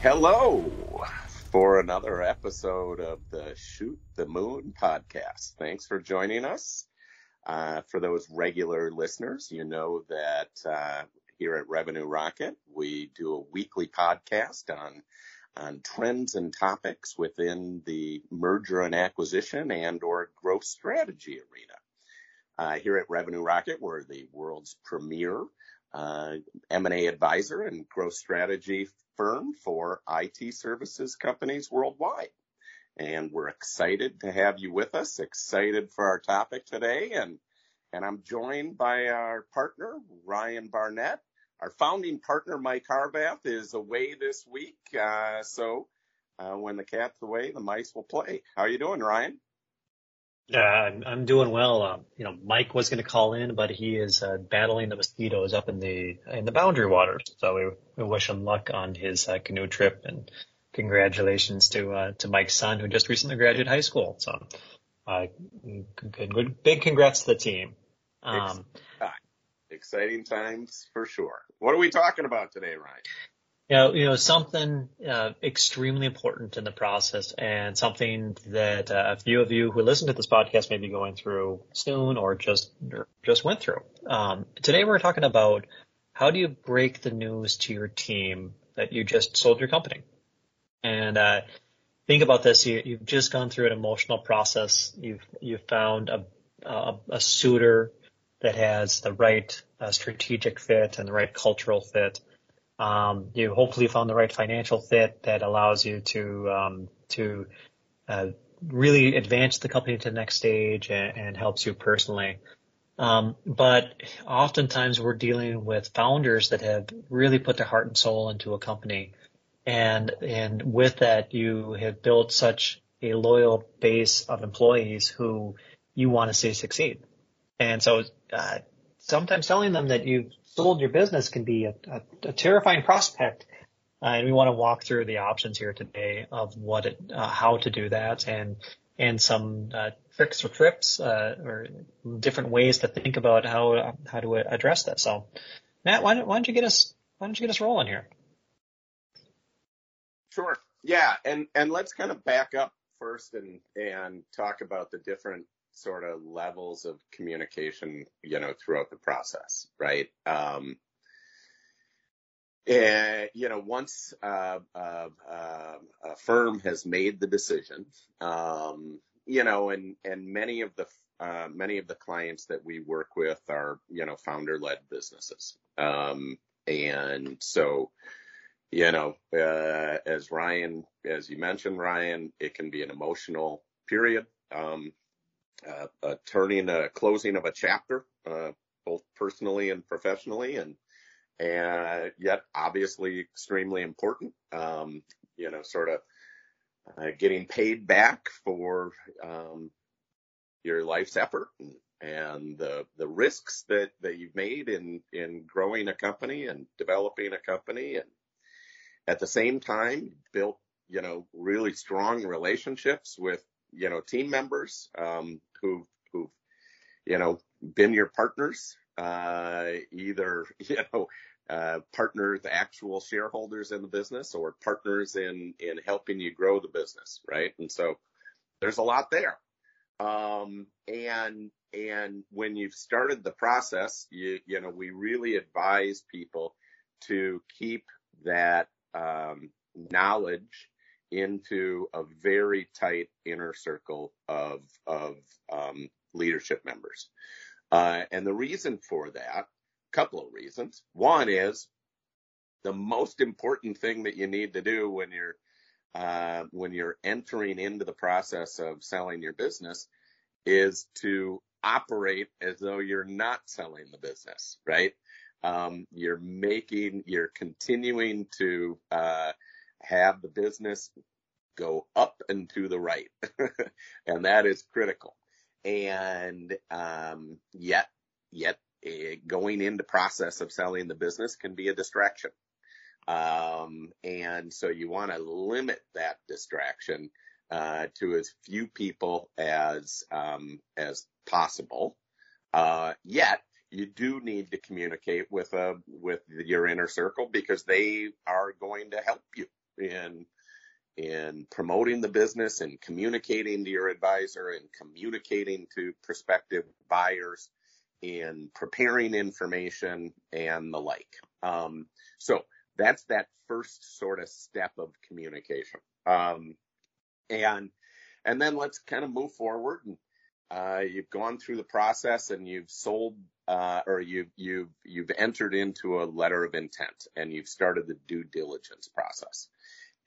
Hello for another episode of the Shoot the Moon podcast. Thanks for joining us. Uh, for those regular listeners, you know that uh, here at Revenue Rocket, we do a weekly podcast on on trends and topics within the merger and acquisition and or growth strategy arena. Uh, here at Revenue Rocket, we're the world's premier uh, M&A advisor and growth strategy firm for IT services companies worldwide. And we're excited to have you with us, excited for our topic today. And, and I'm joined by our partner, Ryan Barnett. Our founding partner, Mike Harvath, is away this week. Uh, so uh, when the cat's away, the mice will play. How are you doing, Ryan? Uh, I'm, I'm doing well. Um, you know, Mike was going to call in, but he is uh, battling the mosquitoes up in the in the boundary waters. So we, we wish him luck on his uh, canoe trip, and congratulations to uh, to Mike's son who just recently graduated high school. So, uh, good, good, big congrats to the team. Um, Exciting times for sure. What are we talking about today, Ryan? You know, you know something uh, extremely important in the process, and something that uh, a few of you who listen to this podcast may be going through soon, or just or just went through. Um, today, we're talking about how do you break the news to your team that you just sold your company, and uh, think about this: you, you've just gone through an emotional process. You've you've found a a, a suitor that has the right uh, strategic fit and the right cultural fit um, you hopefully found the right financial fit that allows you to um, to uh, really advance the company to the next stage and, and helps you personally. Um, but oftentimes we're dealing with founders that have really put their heart and soul into a company, and and with that you have built such a loyal base of employees who you want to see succeed. And so uh, sometimes telling them that you've sold your business can be a, a, a terrifying prospect. Uh, and we want to walk through the options here today of what it, uh, how to do that and, and some, uh, tricks or trips, uh, or different ways to think about how, how to address this. So Matt, why don't, why don't you get us, why don't you get us rolling here? Sure. Yeah. And, and let's kind of back up first and, and talk about the different sort of levels of communication, you know, throughout the process, right? Um, and, you know, once uh, uh, uh, a firm has made the decision, um, you know, and and many of the uh, many of the clients that we work with are, you know, founder-led businesses, um, and so, you know, uh, as Ryan, as you mentioned, Ryan, it can be an emotional period. Um, uh, turning, a closing of a chapter, uh, both personally and professionally, and and yet obviously extremely important. Um, you know, sort of uh, getting paid back for um, your life's effort and, and the the risks that that you've made in in growing a company and developing a company, and at the same time built you know really strong relationships with you know team members um, who've, who've, you know, been your partners, uh, either, you know, uh, partners, actual shareholders in the business or partners in, in helping you grow the business, right? And so there's a lot there. Um, and, and when you've started the process, you, you know, we really advise people to keep that, um, knowledge into a very tight inner circle of of um, leadership members. Uh, and the reason for that, a couple of reasons. One is the most important thing that you need to do when you're uh, when you're entering into the process of selling your business is to operate as though you're not selling the business, right? Um, you're making, you're continuing to uh, have the business go up and to the right. and that is critical. And, um, yet, yet uh, going into process of selling the business can be a distraction. Um, and so you want to limit that distraction, uh, to as few people as, um, as possible. Uh, yet you do need to communicate with, uh, with your inner circle because they are going to help you in in promoting the business and communicating to your advisor and communicating to prospective buyers in preparing information and the like. Um, so that's that first sort of step of communication. Um, and and then let's kind of move forward and uh, you've gone through the process and you've sold uh, or you've you've you've entered into a letter of intent and you've started the due diligence process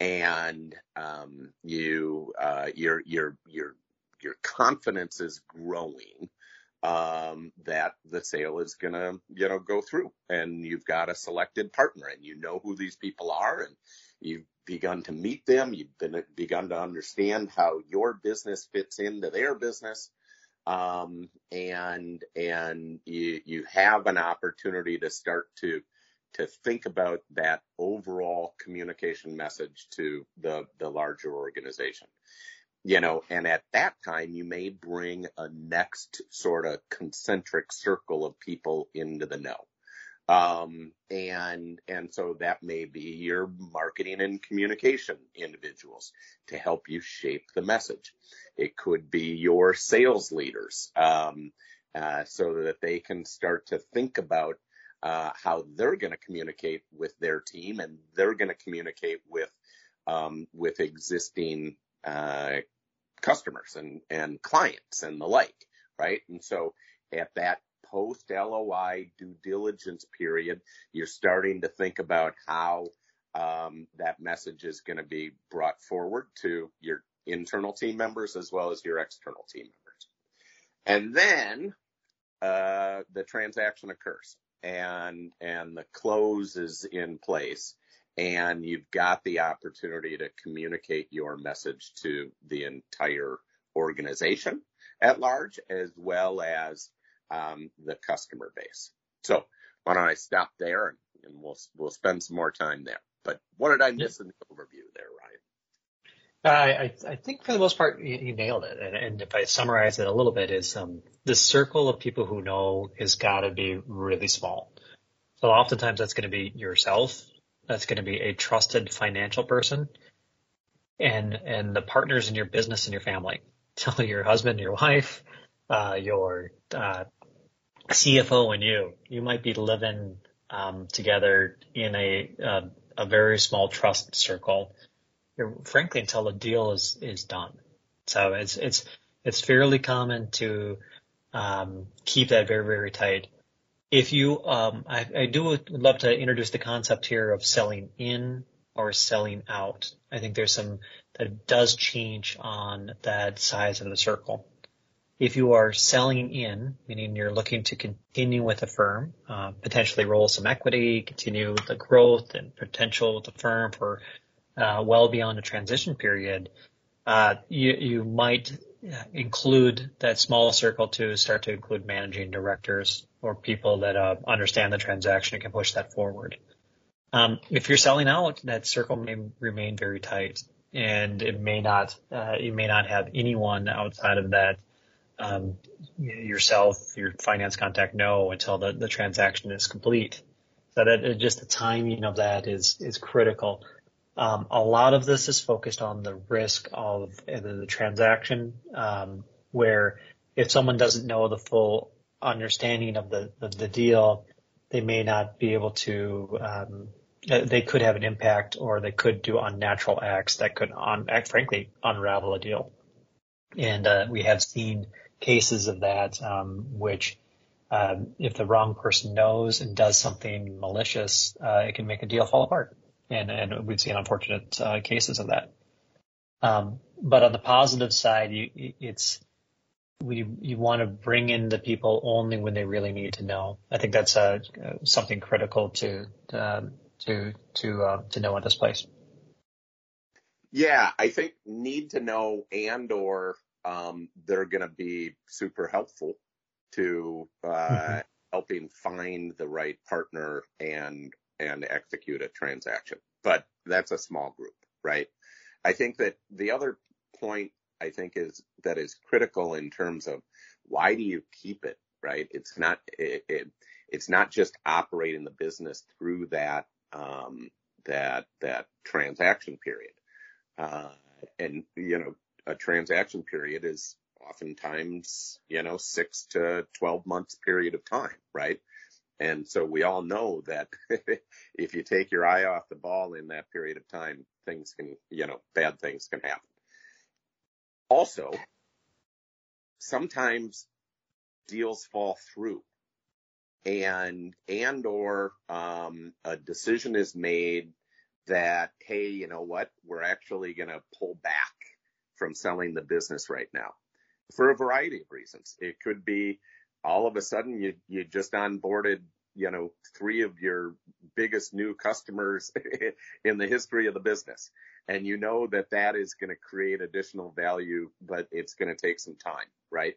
and um, you uh, your your your your confidence is growing um, that the sale is going to, you know, go through and you've got a selected partner and you know who these people are and you've begun to meet them. You've been, begun to understand how your business fits into their business. Um, and, and you, you have an opportunity to start to, to think about that overall communication message to the, the larger organization you know, and at that time you may bring a next sort of concentric circle of people into the know. Um, and, and so that may be your marketing and communication individuals to help you shape the message. It could be your sales leaders, um, uh, so that they can start to think about, uh, how they're going to communicate with their team and they're going to communicate with, um, with existing uh, customers and, and clients and the like, right? And so at that post LOI due diligence period, you're starting to think about how um, that message is going to be brought forward to your internal team members as well as your external team members. And then uh, the transaction occurs and and the close is in place and you've got the opportunity to communicate your message to the entire organization at large as well as um, the customer base. So why don't I stop there and, and, we'll we'll spend some more time there. But what did I miss in the? I, I think for the most part you, nailed it. And, and, if I summarize it a little bit, is um, the circle of people who know has got to be really small. So oftentimes that's going to be yourself that's going to be a trusted financial person and and the partners in your business and your family. Tell your husband, your wife, uh, your uh, CFO, and you. You might be living um, together in a, a a very small trust circle, frankly, until the deal is is done. So it's it's it's fairly common to um, keep that very very tight if you, um, I, I do love to introduce the concept here of selling in or selling out. I think there's some that does change on that size of the circle. If you are selling in, meaning you're looking to continue with the firm, uh, potentially roll some equity, continue the growth and potential with the firm for uh, well beyond the transition period, uh, you, you might include that small circle to start to include managing directors or people that uh, understand the transaction and can push that forward. Um, if you're selling out, that circle may remain very tight, and it may not uh, you may not have anyone outside of that um, yourself, your finance contact know until the, the transaction is complete. So that uh, just the timing of that is is critical. Um, a lot of this is focused on the risk of the transaction, um, where if someone doesn't know the full understanding of the of the deal, they may not be able to. Um, they could have an impact, or they could do unnatural acts that could, on, frankly, unravel a deal. And uh, we have seen cases of that, um, which um, if the wrong person knows and does something malicious, uh, it can make a deal fall apart and, and we've seen unfortunate uh, cases of that. Um, but on the positive side, you, it's we you want to bring in the people only when they really need to know. I think that's uh, something critical to um, to to uh, to know at this place. Yeah, I think need to know and or um, they're going to be super helpful to uh, mm-hmm. helping find the right partner and and execute a transaction. But that's a small group, right? I think that the other point I think is that is critical in terms of why do you keep it, right? It's not it, it it's not just operating the business through that um, that that transaction period. Uh, and you know, a transaction period is oftentimes you know six to twelve months period of time, right? And so we all know that if you take your eye off the ball in that period of time, things can, you know, bad things can happen. Also, sometimes deals fall through and and or um, a decision is made that hey you know what we're actually going to pull back from selling the business right now for a variety of reasons it could be all of a sudden you you just onboarded you know three of your biggest new customers in the history of the business and you know that that is going to create additional value but it's going to take some time right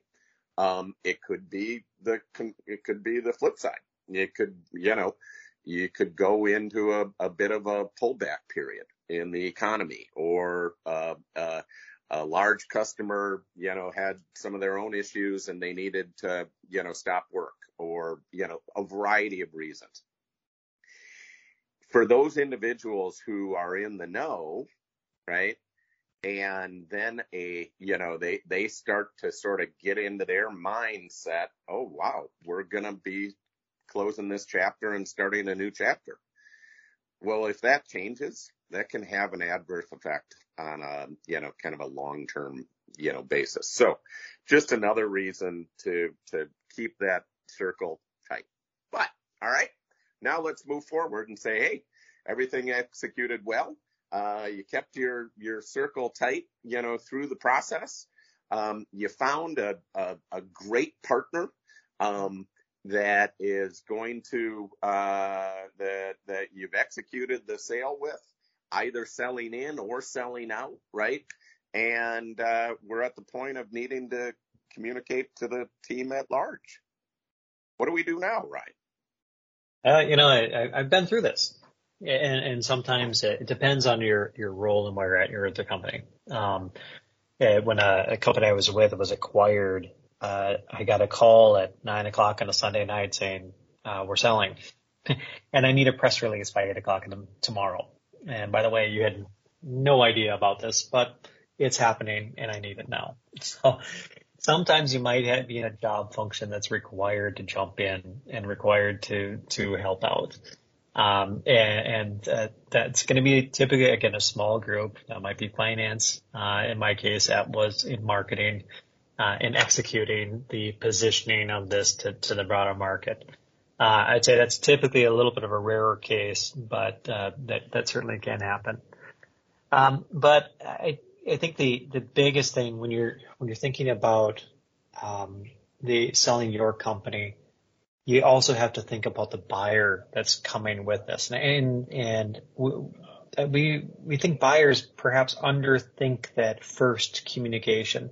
um, it could be the it could be the flip side. It could you know you could go into a, a bit of a pullback period in the economy, or uh, uh, a large customer you know had some of their own issues and they needed to you know stop work, or you know a variety of reasons. For those individuals who are in the know, right? and then a you know they they start to sort of get into their mindset oh wow we're going to be closing this chapter and starting a new chapter well if that changes that can have an adverse effect on a you know kind of a long term you know basis. So just another reason to to keep that circle tight. But all right now let's move forward and say hey everything executed well. Uh, you kept your your circle tight, you know, through the process. Um, you found a, a, a great partner um, that is going to uh, that that you've executed the sale with, either selling in or selling out, right? And uh, we're at the point of needing to communicate to the team at large. What do we do now, Ryan? Uh, you know, I, I've been through this. And, and sometimes it depends on your, your role and where you're at, you're at the company. Um, eh, when a, a, company I was with was acquired, uh, I got a call at nine o'clock on a Sunday night saying, uh, we're selling and I need a press release by eight o'clock tomorrow. And by the way, you had no idea about this, but it's happening and I need it now. So sometimes you might have, be in a job function that's required to jump in and required to, to help out. Um, and, and uh, that's going to be typically again a small group. That might be finance. Uh, in my case, that was in marketing uh, and executing the positioning of this to, to the broader market. Uh, I'd say that's typically a little bit of a rarer case, but uh, that that certainly can happen. Um, but I I think the the biggest thing when you're when you're thinking about um, the selling your company you also have to think about the buyer that's coming with this. And, and we, we think buyers perhaps underthink that first communication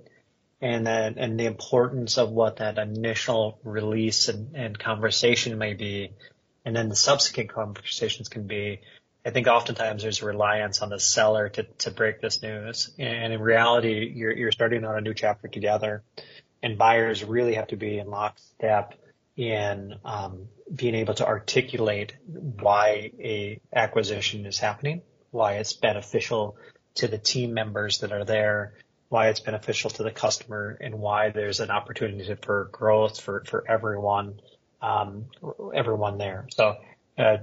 and that, and the importance of what that initial release and, and conversation may be. And then the subsequent conversations can be. I think oftentimes there's reliance on the seller to, to break this news. And in reality, you're, you're starting on a new chapter together and buyers really have to be in lockstep in um, being able to articulate why a acquisition is happening, why it's beneficial to the team members that are there, why it's beneficial to the customer, and why there's an opportunity for growth for for everyone um, everyone there. So uh,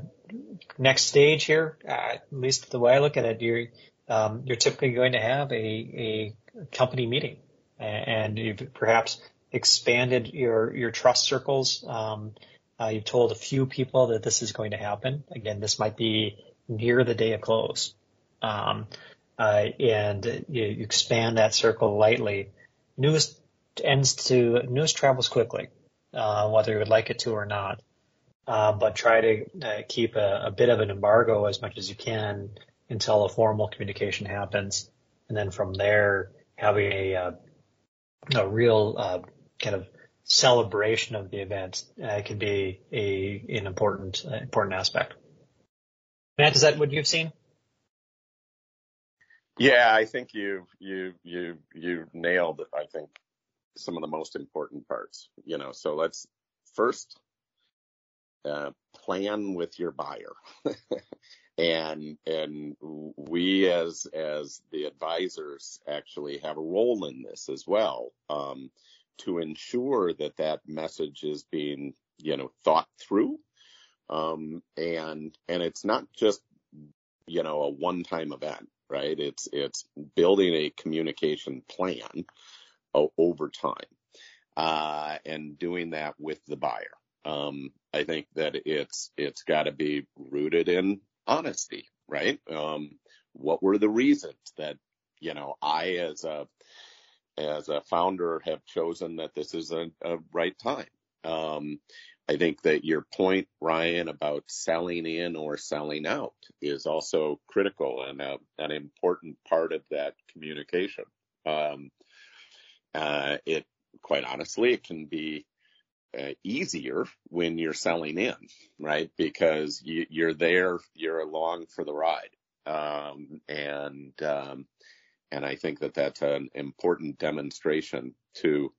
next stage here, at least the way I look at it, you're um, you're typically going to have a a company meeting, and you've perhaps expanded your your trust circles. Um, uh, you've told a few people that this is going to happen. Again, this might be near the day of close, um, uh, and you, you, expand that circle lightly. News ends to news travels quickly, uh, whether you would like it to or not. Uh, but try to uh, keep a, a, bit of an embargo as much as you can until a formal communication happens, and then from there having a uh, a real kind of celebration of the event uh, can be a an important uh, important aspect. Matt, is that what you've seen? Yeah, I think you you you you nailed I think some of the most important parts. You know, so let's first uh, plan with your buyer. and and we as as the advisors actually have a role in this as well um, to ensure that that message is being you know thought through um, and and it's not just you know a one time event right it's it's building a communication plan over time uh, and doing that with the buyer um, I think that it's it's got to be rooted in honesty, right? Um, what were the reasons that, you know, I as a, as a founder have chosen that this is a, a right time? Um, I think that your point, Ryan, about selling in or selling out is also critical and a, an important part of that communication. Um, uh, it quite honestly, it can be uh, easier when you're selling in, right? Because you, you're there, you're along for the ride. Um, and, um, and I think that that's an important demonstration to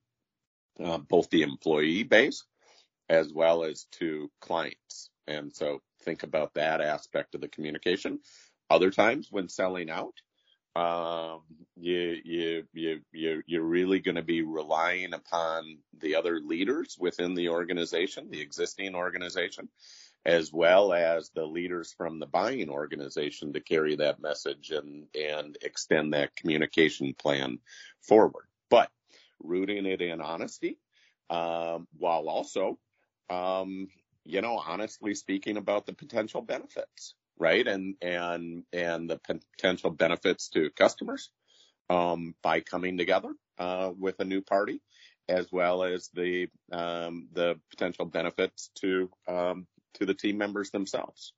uh, both the employee base as well as to clients. And so think about that aspect of the communication. Other times when selling out, um, you, you, you, you, you're really going to be relying upon the other leaders within the organization, the existing organization, as well as the leaders from the buying organization to carry that message and, and extend that communication plan forward. But rooting it in honesty, um, while also, um, you know, honestly speaking about the potential benefits right? And and and the potential benefits to customers um, by coming together uh, with a new party, as well as the um, the potential benefits to um, to the team members themselves.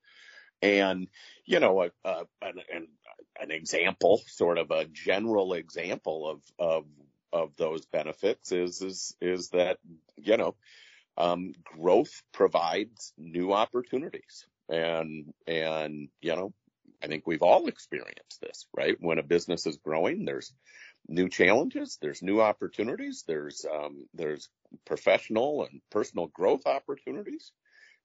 And you know, a, a, an, an example, sort of a general example of of of those benefits is is is that you know um, growth provides new opportunities and, and, you know, I think we've all experienced this, right? When a business is growing, there's new challenges, there's new opportunities, there's, um, there's professional and personal growth opportunities,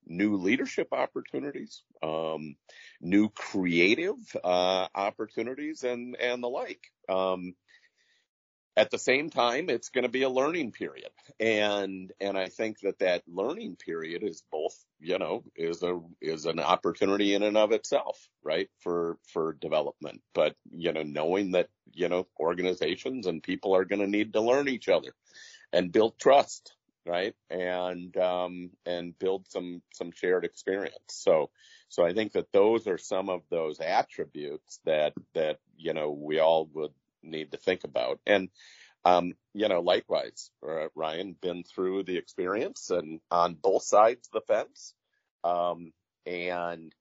new leadership opportunities, um, new creative, uh, opportunities and, and the like. Um, at the same time, it's going to be a learning period. And, and I think that that learning period is both, you know, is a, is an opportunity in and of itself, right? For, for development. But, you know, knowing that, you know, organizations and people are going to need to learn each other and build trust, right? And, um, and build some, some shared experience. So, so I think that those are some of those attributes that, that, you know, we all would need to think about. And, um, you know, likewise, uh, Ryan, been through the experience and on both sides of the fence, um, and,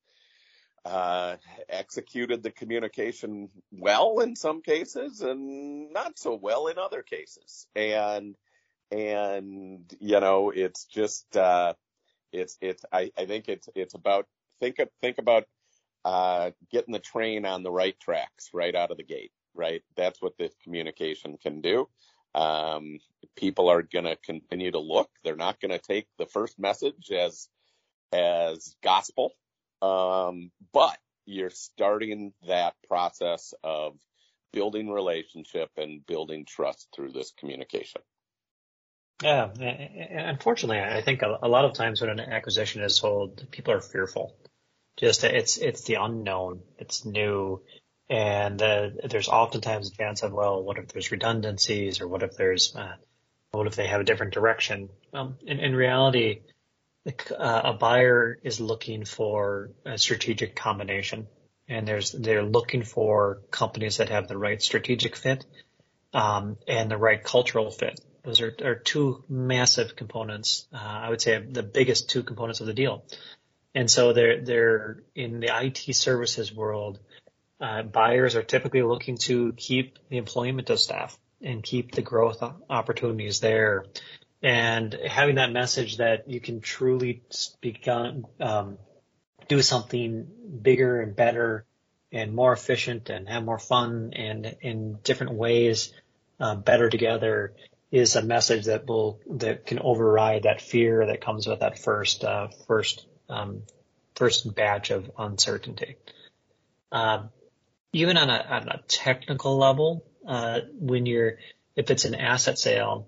uh, executed the communication well in some cases and not so well in other cases. And, and, you know, it's just, uh, it's, it's, I, I think it's, it's about, think, think about, uh, getting the train on the right tracks right out of the gate right? That's what this communication can do. Um, people are going to continue to look. They're not going to take the first message as as gospel, um, but you're starting that process of building relationship and building trust through this communication. Yeah, unfortunately, I think a lot of times when an acquisition is sold, people are fearful. Just it's it's the unknown, it's new, and uh, there's oftentimes a chance of, well, what if there's redundancies or what if there's, uh, what if they have a different direction? Um, in, in reality, uh, a buyer is looking for a strategic combination and there's, they're looking for companies that have the right strategic fit, um, and the right cultural fit. Those are, are two massive components. Uh, I would say the biggest two components of the deal. And so they're, they're in the IT services world, uh, buyers are typically looking to keep the employment of staff and keep the growth opportunities there. And having that message that you can truly speak on, um, do something bigger and better and more efficient and have more fun and in different ways, uh, better together is a message that will, that can override that fear that comes with that first, uh, first um, first batch of uncertainty. Um, even on a, on a technical level, uh, when you're, if it's an asset sale,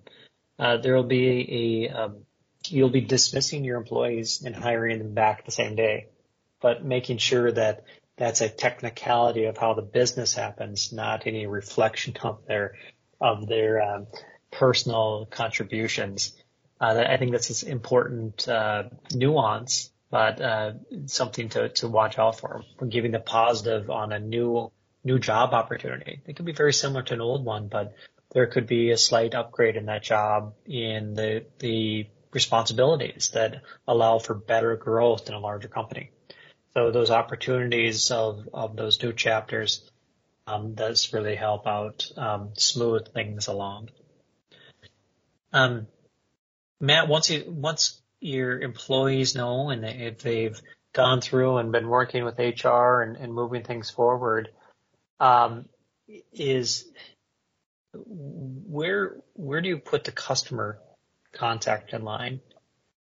uh, there will be a, um, you'll be dismissing your employees and hiring them back the same day, but making sure that that's a technicality of how the business happens, not any reflection of their, of their, um, personal contributions. Uh, I think that's an important, uh, nuance but uh, something to, to watch out for. We're giving the positive on a new new job opportunity. It could be very similar to an old one, but there could be a slight upgrade in that job in the the responsibilities that allow for better growth in a larger company. So those opportunities of, of those new chapters um, does really help out um, smooth things along. Um, Matt, once you once your employees know and if they've gone through and been working with HR and, and moving things forward, um, is where where do you put the customer contact in line?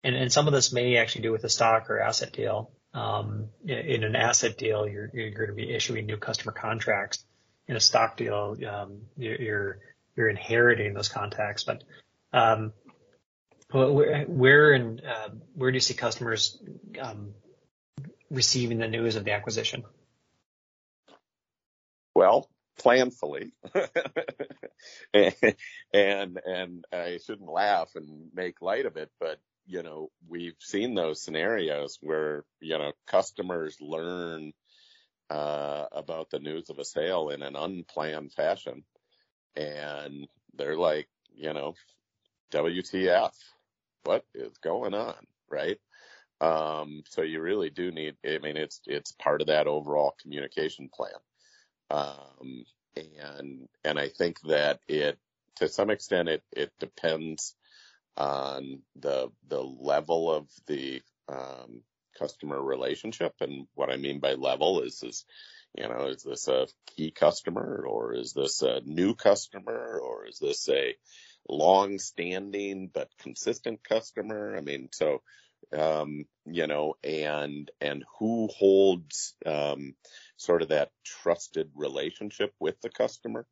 And, and some of this may actually do with a stock or asset deal. Um, in, in, an asset deal, you're, you're going to be issuing new customer contracts. In a stock deal, um, you're, you're inheriting those contacts. But um, where, where uh, where do you see customers um, receiving the news of the acquisition? Well, planfully, and, and I shouldn't laugh and make light of it, but you know we've seen those scenarios where you know customers learn uh, about the news of a sale in an unplanned fashion, and they're like, you know, WTF? what is going on, right? Um, so you really do need, I mean, it's, it's part of that overall communication plan. Um, and, and I think that it, to some extent, it, it depends on the, the level of the, um, customer relationship. And what I mean by level is, is, you know, is this a key customer or is this a new customer or is this a, long standing but consistent customer. I mean, so, um, you know, and, and who holds, um, sort of that trusted relationship with the customer.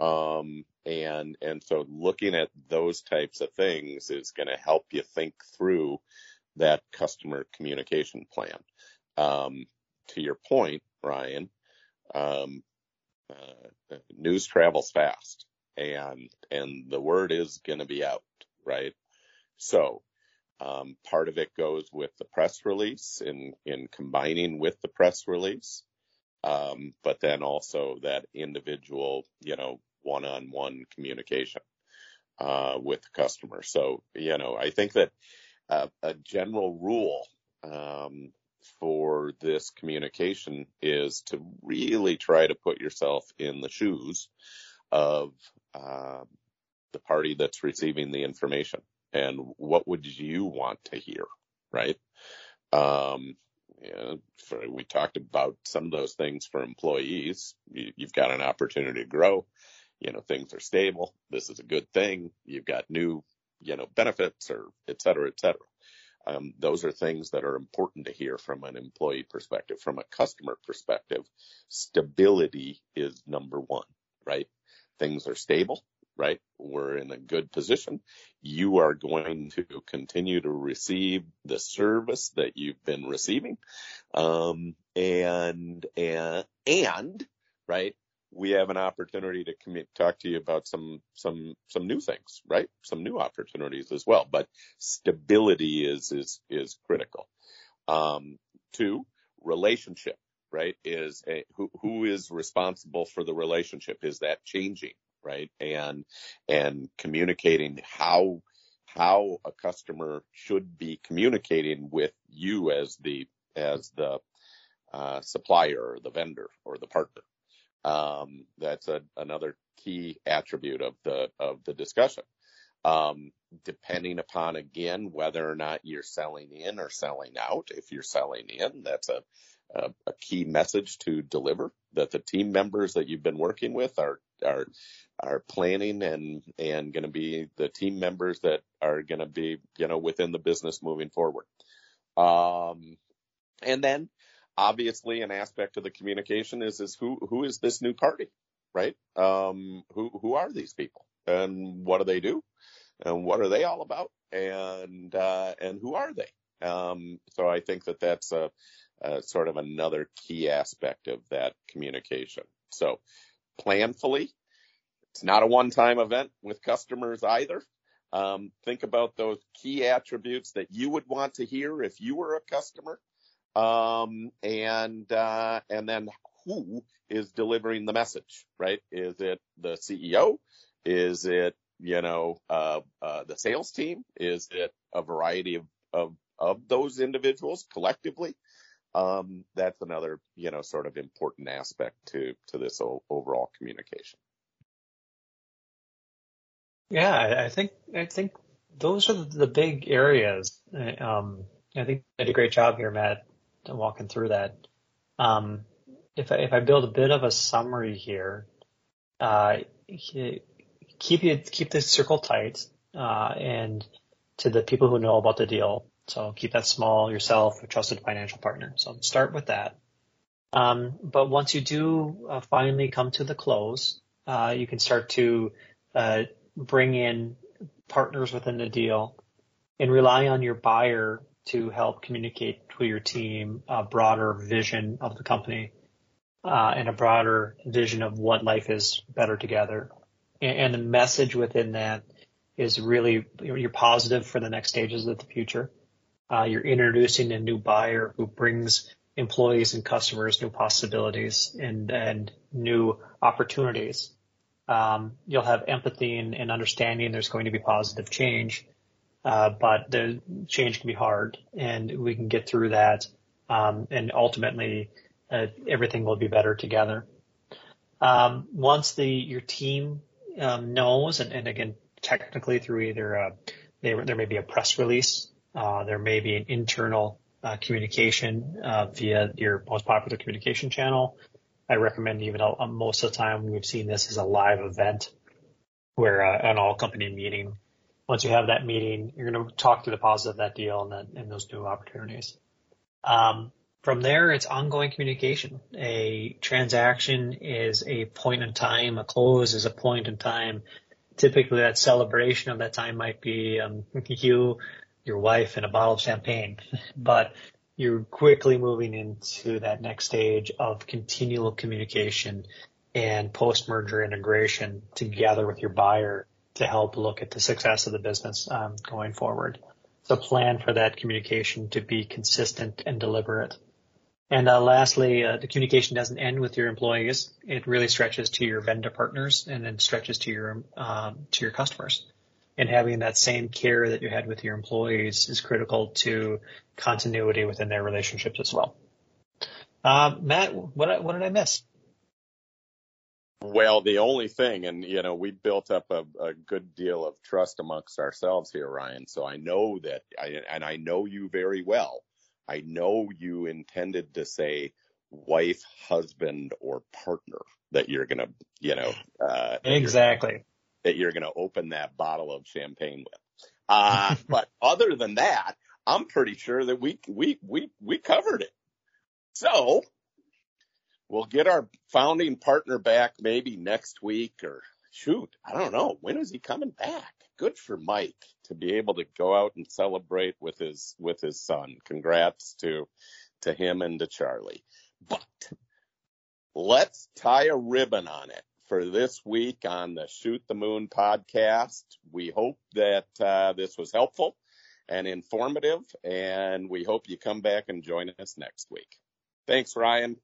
Um, and, and so looking at those types of things is going to help you think through that customer communication plan. Um, to your point, Ryan, um, uh, news travels fast and and the word is going to be out, right? So um, part of it goes with the press release in in combining with the press release, um, but then also that individual, you know, one-on-one communication uh, with the customer. So you know, I think that uh, a general rule um, for this communication is to really try to put yourself in the shoes of uh, the party that's receiving the information and what would you want to hear, right? Um, for, we talked about some of those things for employees. You, you've got an opportunity to grow. You know, things are stable. This is a good thing. You've got new, you know, benefits or et cetera, et cetera. Um, those are things that are important to hear from an employee perspective. From a customer perspective, stability is number one, right? Things are stable right? We're in a good position. You are going to continue to receive the service that you've been receiving. Um, and, and, and, right? We have an opportunity to commit, talk to you about some, some, some new things, right? Some new opportunities as well, but stability is, is, is critical. Um, two, relationship, right? Is a, who, who is responsible for the relationship? Is that changing? Right? And, and communicating how, how a customer should be communicating with you as the, as the, uh, supplier or the vendor or the partner. Um, that's a, another key attribute of the, of the discussion. Um, depending upon again, whether or not you're selling in or selling out. If you're selling in, that's a, a, a key message to deliver that the team members that you've been working with are, are are planning and and going to be the team members that are going to be you know within the business moving forward. Um, and then obviously an aspect of the communication is, is who, who is this new party, right? Um, who, who are these people and what do they do and what are they all about and, uh, and who are they? Um, so I think that that's a, a sort of another key aspect of that communication. So planfully, it's not a one-time event with customers either. Um, think about those key attributes that you would want to hear if you were a customer. Um, and, uh, and then who is delivering the message, right? Is it the CEO? Is it, you know, uh, uh, the sales team? Is it a variety of, of, of those individuals collectively? Um, that's another, you know, sort of important aspect to, to this overall communication. Yeah, I think I think those are the big areas. Um, I think you did a great job here, Matt, walking through that. Um, if I, if I build a bit of a summary here, uh, keep you keep the circle tight, uh, and to the people who know about the deal. So keep that small yourself, a trusted financial partner. So start with that. Um, but once you do uh, finally come to the close, uh, you can start to uh, bring in partners within the deal and rely on your buyer to help communicate to your team a broader vision of the company uh, and a broader vision of what life is better together. And, and the message within that is really you're positive for the next stages of the future. Uh, you're introducing a new buyer who brings employees and customers new possibilities and, and new opportunities um, you'll have empathy and, and, understanding there's going to be positive change. Uh, but the change can be hard and we can get through that. Um, and ultimately, uh, everything will be better together. Um, once the, your team, um, knows and, and, again, technically through either, uh, they, there may be a press release, there may be an internal, uh, communication, uh, via your most popular communication channel. I recommend even uh, most of the time we've seen this as a live event where uh, an all company meeting. Once you have that meeting, you're going to talk through the positive of that deal and, that, and those new opportunities. Um, from there, it's ongoing communication. A transaction is a point in time. A close is a point in time. Typically, that celebration of that time might be um, you, your wife, and a bottle of champagne. but you're quickly moving into that next stage of continual communication and post-merger integration together with your buyer to help look at the success of the business um, going forward. So plan for that communication to be consistent and deliberate. And uh, lastly, uh, the communication doesn't end with your employees. It really stretches to your vendor partners and then stretches to your um, to your customers and having that same care that you had with your employees is critical to continuity within their relationships as well. Uh, Matt, what, what did I miss? Well, the only thing, and you know, we built up a, a, good deal of trust amongst ourselves here, Ryan. So I know that, I, and I know you very well. I know you intended to say wife, husband, or partner that you're gonna, you know, uh, exactly that you're going to open that bottle of champagne with. Uh, but other than that, I'm pretty sure that we, we, we, we covered it. So we'll get our founding partner back maybe next week or shoot, I don't know. When is he coming back? Good for Mike to be able to go out and celebrate with his, with his son. Congrats to, to him and to Charlie. But let's tie a ribbon on it for this week on the Shoot the Moon podcast. We hope that uh, this was helpful and informative, and we hope you come back and join us next week. Thanks, Ryan.